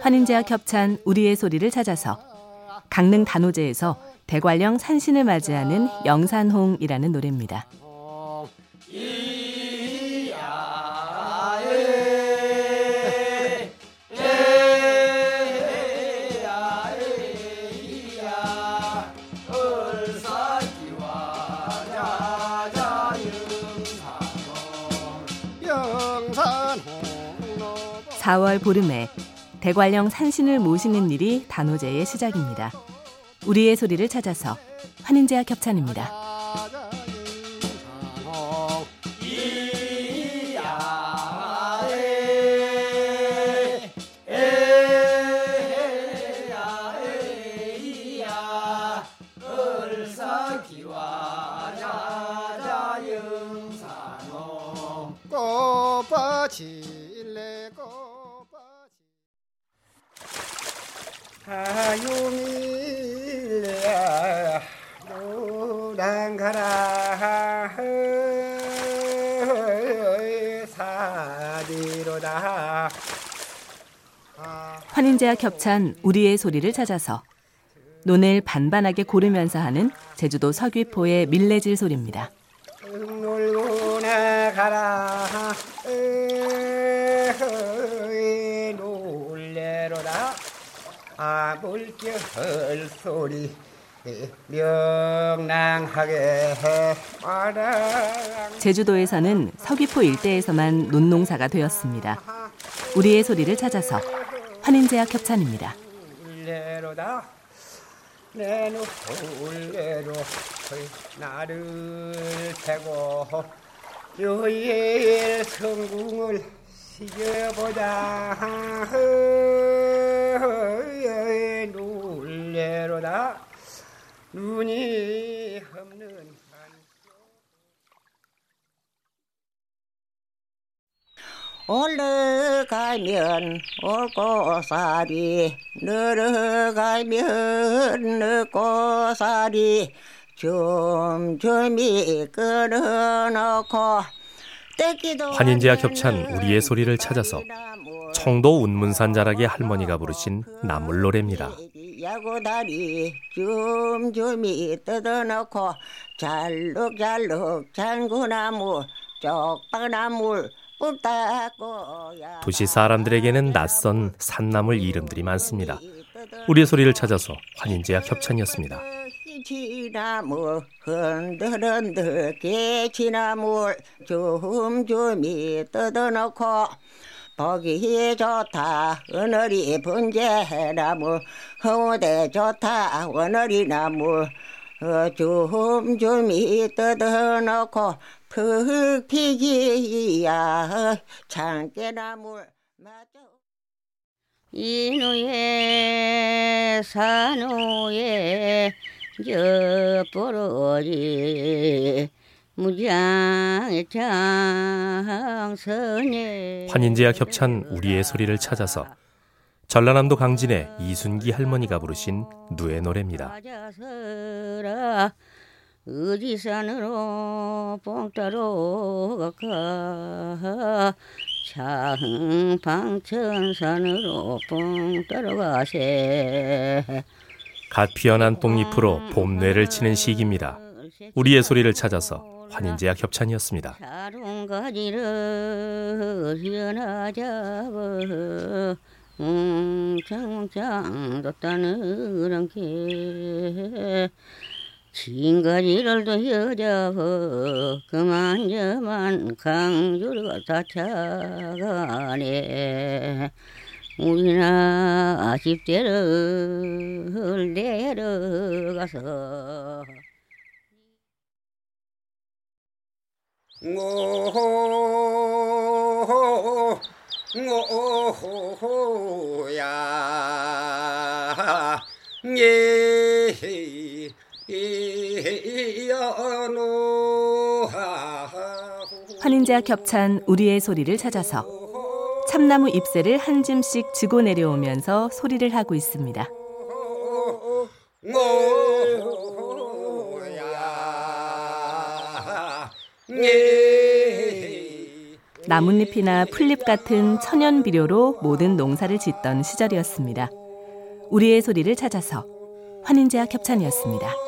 환인제와 겹찬 우리의 소리를 찾아서 강릉 단오제에서 대관령 산신을 맞이하는 영산홍이라는 노래입니다. (4월) 보름에 대관령 산신을 모시는 일이 단오제의 시작입니다. 우리의 소리를 찾아서 환인제와 겹찬입니다. 하유밀레야 노랑가라 사디로다 환인제와 겹찬 우리의 소리를 찾아서 논을 반반하게 고르면서 하는 제주도 서귀포의 밀레질 소리입니다. 놀고나 가라 놀래로다 아 물결 소리. 명랑하게 와라 제주도에서는 서귀포 일대에서만 논농사가 되었습니다. 우리의 소리를 찾아서 환인제와 겹찬입니다. 울레로다. 내 울레로 나를 태고 요일 성궁을 시켜보자 놀래로다. 눈이 없는 올라가면 올고사리 늘어가면 늘고사리 좀좀이 끌어놓고 환인제와 겹찬 우리의 소리를 찾아서 청도 운문산 자락의 할머니가 부르신 나물 노래입니다. 야구다리 줌줌이 뜯어놓고 잘록잘록 장구나무 쪽방나물 도시 사람들에게는 낯선 산나물 이름들이 많습니다. 우리의 소리를 찾아서 환인제와 협찬이었습니다. 지나무 흔들흔들 개치나물 줌줌이 뜯어놓고 보기 좋다. 오늘이 분재나물 허우대 좋다. 오늘이 어, 줌줌이 뜯어놓고 푹 피기야. 장깨나물 이누에 산후에 저보러지 무장의 장선에 환인제와 겹찬 우리의 소리를 찾아서 전라남도 강진의 이순기 할머니가 부르신 누의 노래입니다. 의지산으로 뽕 따러 가 장방천산으로 뽕 따라가세 갓 피어난 뽕잎으로 봄뇌를 치는 시기입니다. 우리의 소리를 찾아서 환인제와 협찬이었습니다. 자롱가지를 연하자고 웅창웅창 뒀다는 게 진가지를 더 여자고 그만 저만 강주를 다 차가네 우리나 아쉽대를 내려가서. 오호야 예 환인제와 겹찬 우리의 소리를 찾아서 참나무 잎새를 한 줌씩 지고 내려오면서 소리를 하고 있습니다. 나뭇잎이나 풀잎 같은 천연 비료로 모든 농사를 짓던 시절이었습니다. 우리의 소리를 찾아서 환인제약 협찬이었습니다.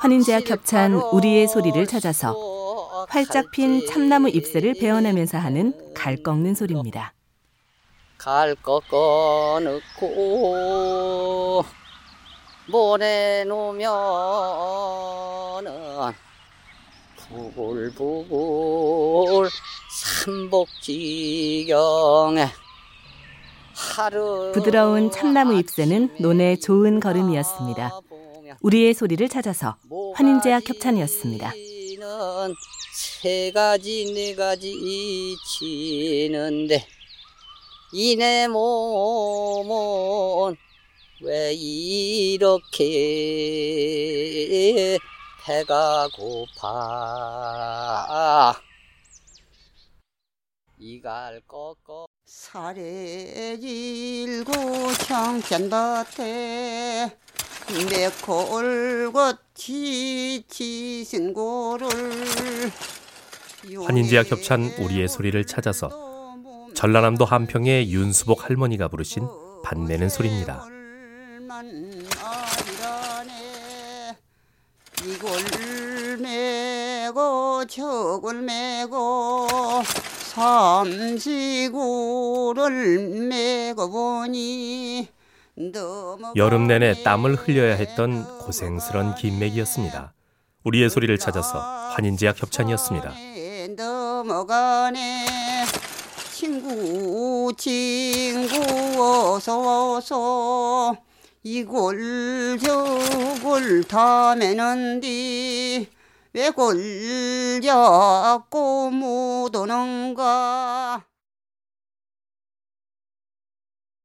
환인제약 협찬 우리의 소리를 찾아서 활짝 핀 참나무 잎새를 베어내면서 하는 갈 꺾는 소리입니다. 갈 꺾어 넣고 모래 놓으면은 부글부글 삼복지경에 하루 부드러운 참나무 잎새는 논의 좋은 걸음이었습니다. 우리의 소리를 찾아서 환인제약 협찬이었습니다. 세 가지 네 가지 치는데 이내 몸은 왜 이렇게 배가 고파 이갈 꺾어 살에 질고 청천밭에 매콜같이 지신 고를 환인제약 협찬 우리의 소리를 찾아서 전라남도 한평의 윤수복 할머니가 부르신 반내는 소리입니다. 이걸 메고 저걸 메고 삼지구를 메고 보니 여름 내내 땀을 흘려야 했던 고생스런 긴맥이었습니다. 우리의 소리를 찾아서 환인제약 협찬이었습니다. 넘어가네 친구 친구 어서 어서 이골 저골 다 매는디 왜골 잡고 못 오는가